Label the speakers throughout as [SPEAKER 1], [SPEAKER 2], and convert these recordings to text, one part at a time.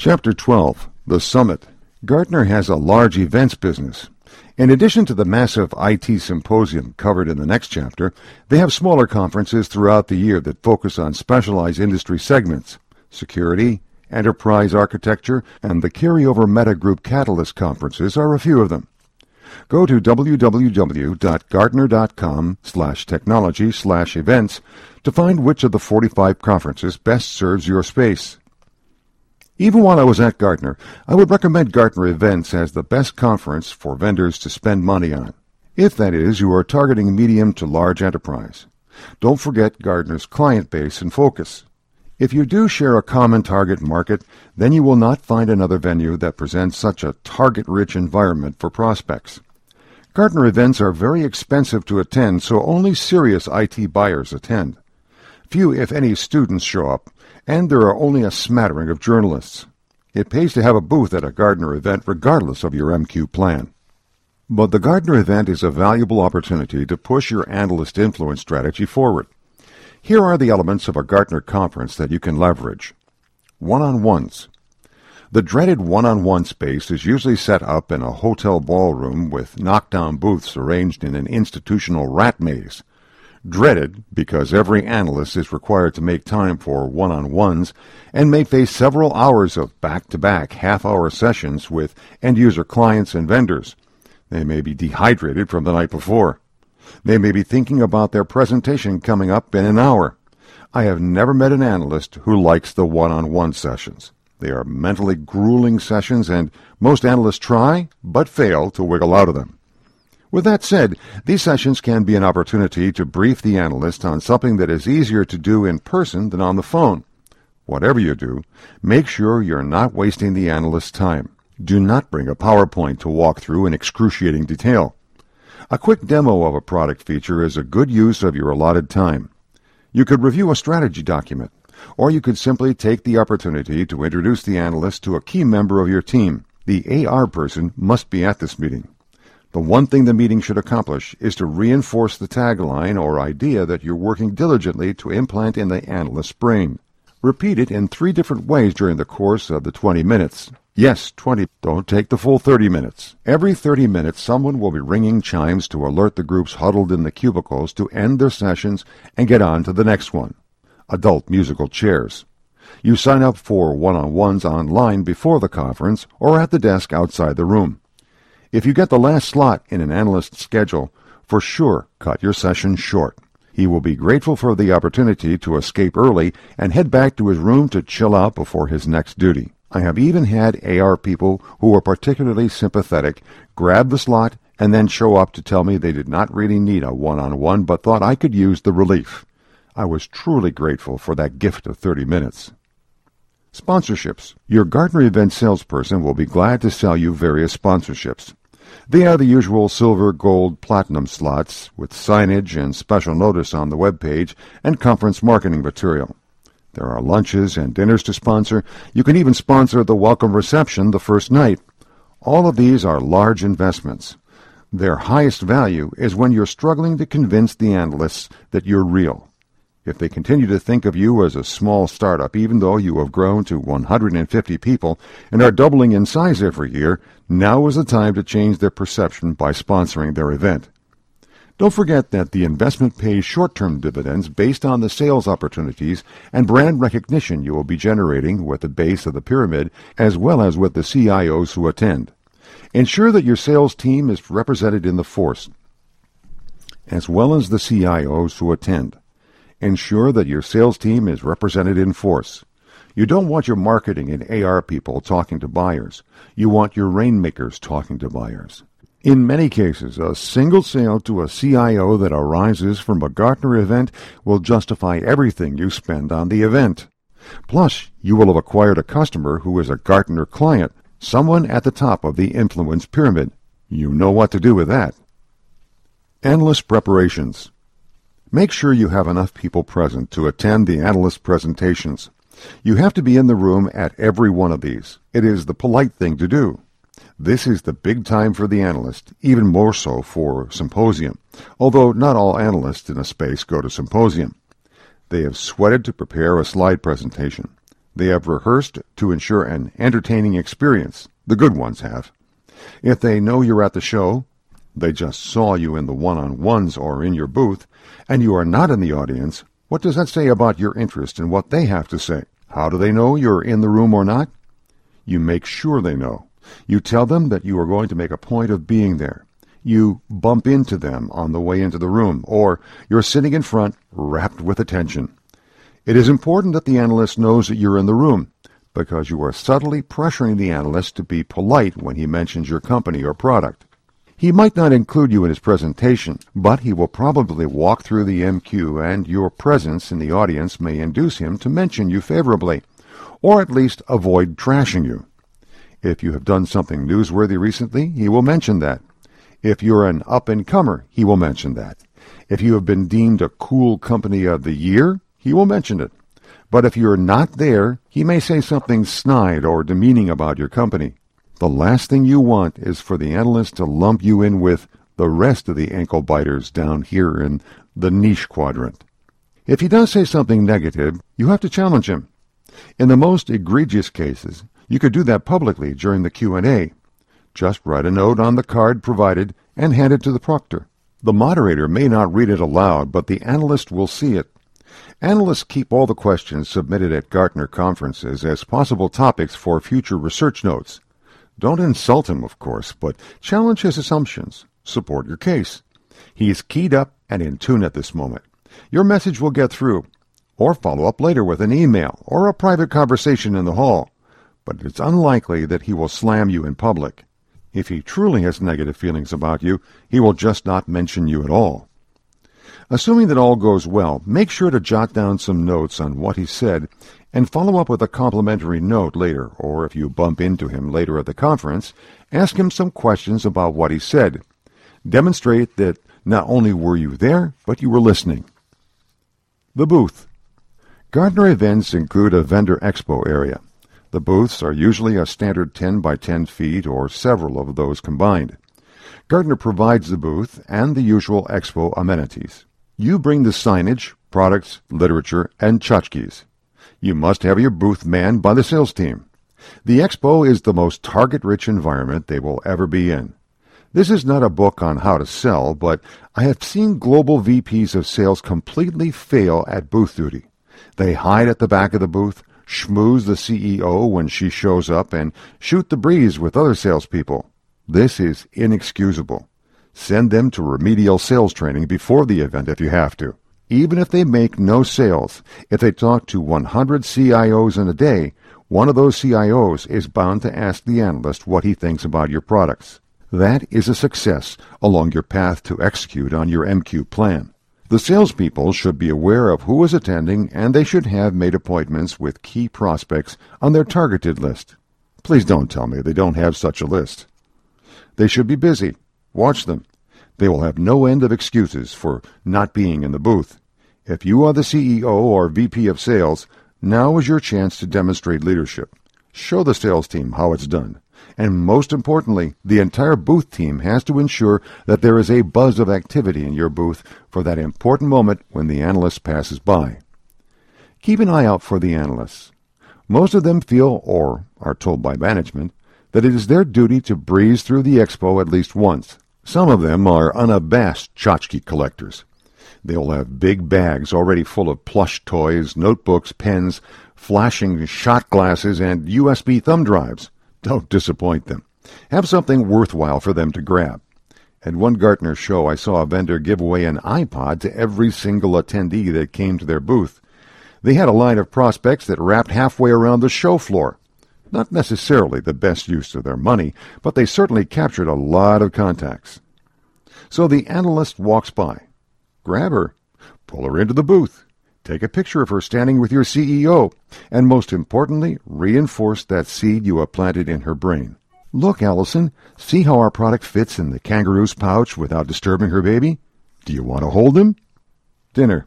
[SPEAKER 1] Chapter 12 The Summit Gartner has a large events business. In addition to the massive IT symposium covered in the next chapter, they have smaller conferences throughout the year that focus on specialized industry segments security, enterprise architecture, and the carryover Meta Group Catalyst conferences are a few of them. Go to www.gartner.com slash technology slash events to find which of the 45 conferences best serves your space. Even while I was at Gartner, I would recommend Gartner Events as the best conference for vendors to spend money on, if that is, you are targeting medium to large enterprise. Don't forget Gartner's client base and focus. If you do share a common target market, then you will not find another venue that presents such a target rich environment for prospects. Gartner events are very expensive to attend, so only serious IT buyers attend. Few, if any, students show up, and there are only a smattering of journalists. It pays to have a booth at a Gartner event regardless of your MQ plan. But the Gartner event is a valuable opportunity to push your analyst influence strategy forward. Here are the elements of a Gartner conference that you can leverage. One-on-ones. The dreaded one-on-one space is usually set up in a hotel ballroom with knockdown booths arranged in an institutional rat maze dreaded because every analyst is required to make time for one-on-ones and may face several hours of back-to-back half-hour sessions with end-user clients and vendors. They may be dehydrated from the night before. They may be thinking about their presentation coming up in an hour. I have never met an analyst who likes the one-on-one sessions. They are mentally grueling sessions, and most analysts try, but fail to wiggle out of them. With that said, these sessions can be an opportunity to brief the analyst on something that is easier to do in person than on the phone. Whatever you do, make sure you're not wasting the analyst's time. Do not bring a PowerPoint to walk through in excruciating detail. A quick demo of a product feature is a good use of your allotted time. You could review a strategy document, or you could simply take the opportunity to introduce the analyst to a key member of your team. The AR person must be at this meeting. The one thing the meeting should accomplish is to reinforce the tagline or idea that you're working diligently to implant in the analyst's brain. Repeat it in three different ways during the course of the 20 minutes. Yes, 20. Don't take the full 30 minutes. Every 30 minutes, someone will be ringing chimes to alert the groups huddled in the cubicles to end their sessions and get on to the next one. Adult musical chairs. You sign up for one-on-ones online before the conference or at the desk outside the room. If you get the last slot in an analyst's schedule, for sure cut your session short. He will be grateful for the opportunity to escape early and head back to his room to chill out before his next duty. I have even had AR people who were particularly sympathetic grab the slot and then show up to tell me they did not really need a one-on-one but thought I could use the relief. I was truly grateful for that gift of 30 minutes. Sponsorships. Your Gartner event salesperson will be glad to sell you various sponsorships. They are the usual silver, gold, platinum slots with signage and special notice on the web page and conference marketing material. There are lunches and dinners to sponsor. You can even sponsor the welcome reception the first night. All of these are large investments. Their highest value is when you're struggling to convince the analysts that you're real. If they continue to think of you as a small startup, even though you have grown to 150 people and are doubling in size every year, now is the time to change their perception by sponsoring their event. Don't forget that the investment pays short-term dividends based on the sales opportunities and brand recognition you will be generating with the base of the pyramid as well as with the CIOs who attend. Ensure that your sales team is represented in the force as well as the CIOs who attend. Ensure that your sales team is represented in force. You don't want your marketing and AR people talking to buyers. You want your rainmakers talking to buyers. In many cases, a single sale to a CIO that arises from a Gartner event will justify everything you spend on the event. Plus, you will have acquired a customer who is a Gartner client, someone at the top of the influence pyramid. You know what to do with that. Endless preparations. Make sure you have enough people present to attend the analyst presentations. You have to be in the room at every one of these. It is the polite thing to do. This is the big time for the analyst, even more so for symposium, although not all analysts in a space go to symposium. They have sweated to prepare a slide presentation. They have rehearsed to ensure an entertaining experience. The good ones have. If they know you're at the show, they just saw you in the one-on-ones or in your booth, and you are not in the audience, what does that say about your interest in what they have to say? How do they know you're in the room or not? You make sure they know. You tell them that you are going to make a point of being there. You bump into them on the way into the room, or you're sitting in front, rapt with attention. It is important that the analyst knows that you're in the room, because you are subtly pressuring the analyst to be polite when he mentions your company or product. He might not include you in his presentation, but he will probably walk through the MQ, and your presence in the audience may induce him to mention you favorably, or at least avoid trashing you. If you have done something newsworthy recently, he will mention that. If you're an up-and-comer, he will mention that. If you have been deemed a cool company of the year, he will mention it. But if you're not there, he may say something snide or demeaning about your company. The last thing you want is for the analyst to lump you in with the rest of the ankle biters down here in the niche quadrant. If he does say something negative, you have to challenge him. In the most egregious cases, you could do that publicly during the Q&A. Just write a note on the card provided and hand it to the proctor. The moderator may not read it aloud, but the analyst will see it. Analysts keep all the questions submitted at Gartner conferences as possible topics for future research notes. Don't insult him, of course, but challenge his assumptions. Support your case. He is keyed up and in tune at this moment. Your message will get through, or follow up later with an email or a private conversation in the hall, but it's unlikely that he will slam you in public. If he truly has negative feelings about you, he will just not mention you at all. Assuming that all goes well, make sure to jot down some notes on what he said and follow up with a complimentary note later, or if you bump into him later at the conference, ask him some questions about what he said. Demonstrate that not only were you there, but you were listening. The booth. Gartner events include a vendor expo area. The booths are usually a standard 10 by 10 feet or several of those combined. Gartner provides the booth and the usual expo amenities. You bring the signage, products, literature, and tchotchkes. You must have your booth manned by the sales team. The expo is the most target-rich environment they will ever be in. This is not a book on how to sell, but I have seen global VPs of sales completely fail at booth duty. They hide at the back of the booth, schmooze the CEO when she shows up, and shoot the breeze with other salespeople. This is inexcusable. Send them to remedial sales training before the event if you have to. Even if they make no sales, if they talk to 100 CIOs in a day, one of those CIOs is bound to ask the analyst what he thinks about your products. That is a success along your path to execute on your MQ plan. The salespeople should be aware of who is attending and they should have made appointments with key prospects on their targeted list. Please don't tell me they don't have such a list. They should be busy. Watch them. They will have no end of excuses for not being in the booth. If you are the CEO or VP of sales, now is your chance to demonstrate leadership. Show the sales team how it's done. And most importantly, the entire booth team has to ensure that there is a buzz of activity in your booth for that important moment when the analyst passes by. Keep an eye out for the analysts. Most of them feel, or are told by management, that it is their duty to breeze through the expo at least once. Some of them are unabashed tchotchke collectors. They will have big bags already full of plush toys, notebooks, pens, flashing shot glasses, and USB thumb drives. Don't disappoint them. Have something worthwhile for them to grab. At one Gartner show, I saw a vendor give away an iPod to every single attendee that came to their booth. They had a line of prospects that wrapped halfway around the show floor. Not necessarily the best use of their money, but they certainly captured a lot of contacts. So the analyst walks by. Grab her. Pull her into the booth. Take a picture of her standing with your CEO. And most importantly, reinforce that seed you have planted in her brain. Look, Allison, see how our product fits in the kangaroo's pouch without disturbing her baby? Do you want to hold him? Dinner.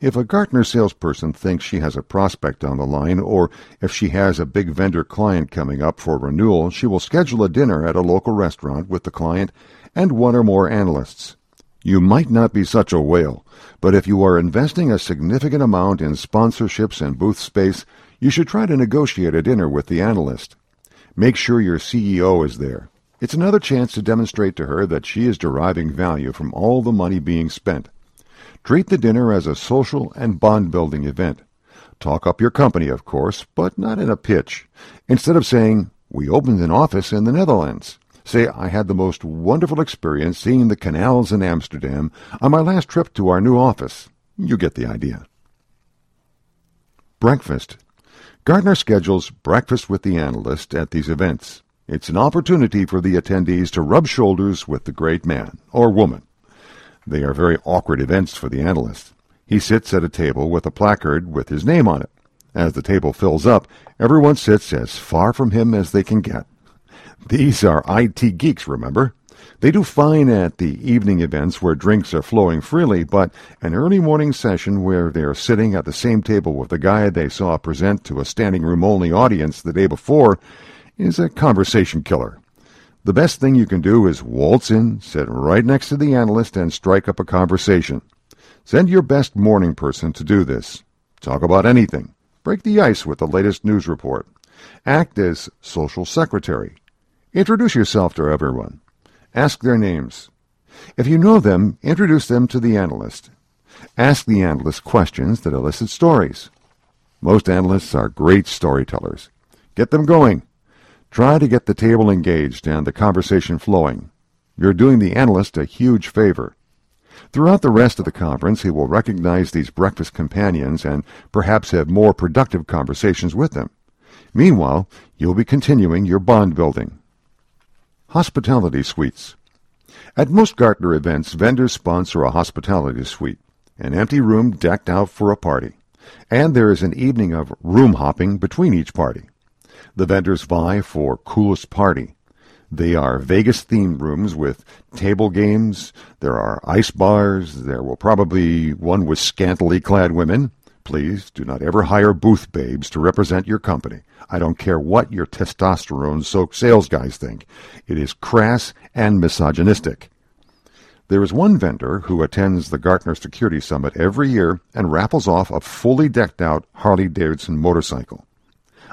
[SPEAKER 1] If a Gartner salesperson thinks she has a prospect on the line, or if she has a big vendor client coming up for renewal, she will schedule a dinner at a local restaurant with the client and one or more analysts. You might not be such a whale, but if you are investing a significant amount in sponsorships and booth space, You should try to negotiate a dinner with the analyst. Make sure your CEO is there. It's another chance to demonstrate to her that she is deriving value from all the money being spent. Treat the dinner as a social and bond building event. Talk up your company, of course, but not in a pitch. Instead of saying, We opened an office in the Netherlands, say, I had the most wonderful experience seeing the canals in Amsterdam on my last trip to our new office. You get the idea. Breakfast. Gartner schedules breakfast with the analyst at these events. It's an opportunity for the attendees to rub shoulders with the great man or woman. They are very awkward events for the analyst. He sits at a table with a placard with his name on it. As the table fills up, everyone sits as far from him as they can get. These are IT geeks, remember? They do fine at the evening events where drinks are flowing freely, but an early morning session where they are sitting at the same table with the guy they saw present to a standing room only audience the day before is a conversation killer. The best thing you can do is waltz in, sit right next to the analyst, and strike up a conversation. Send your best morning person to do this. Talk about anything. Break the ice with the latest news report. Act as social secretary. Introduce yourself to everyone. Ask their names. If you know them, introduce them to the analyst. Ask the analyst questions that elicit stories. Most analysts are great storytellers. Get them going. Try to get the table engaged and the conversation flowing. You're doing the analyst a huge favor. Throughout the rest of the conference, he will recognize these breakfast companions and perhaps have more productive conversations with them. Meanwhile, you'll be continuing your bond building. Hospitality suites. At most Gartner events, vendors sponsor a hospitality suite, an empty room decked out for a party. And there is an evening of room hopping between each party. The vendors vie for coolest party, they are Vegas themed rooms with table games. There are ice bars. There will probably one with scantily clad women. Please do not ever hire booth babes to represent your company. I don't care what your testosterone soaked sales guys think. It is crass and misogynistic. There is one vendor who attends the Gartner Security Summit every year and raffles off a fully decked out Harley Davidson motorcycle.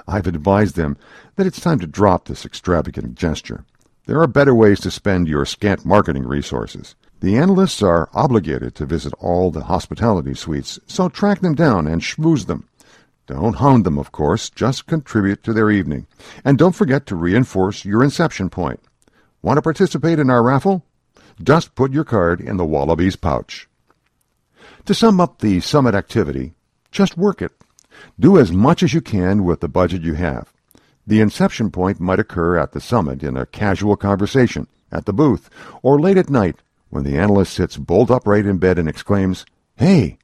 [SPEAKER 1] I've advised them that it's time to drop this extravagant gesture. There are better ways to spend your scant marketing resources. The analysts are obligated to visit all the hospitality suites, so track them down and schmooze them. Don't hound them, of course, just contribute to their evening. And don't forget to reinforce your inception point. Want to participate in our raffle? Just put your card in the wallaby's pouch. To sum up the summit activity, just work it. Do as much as you can with the budget you have. The inception point might occur at the summit in a casual conversation, at the booth, or late at night when the analyst sits bolt upright in bed and exclaims, Hey,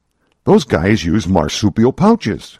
[SPEAKER 1] those guys use marsupial pouches.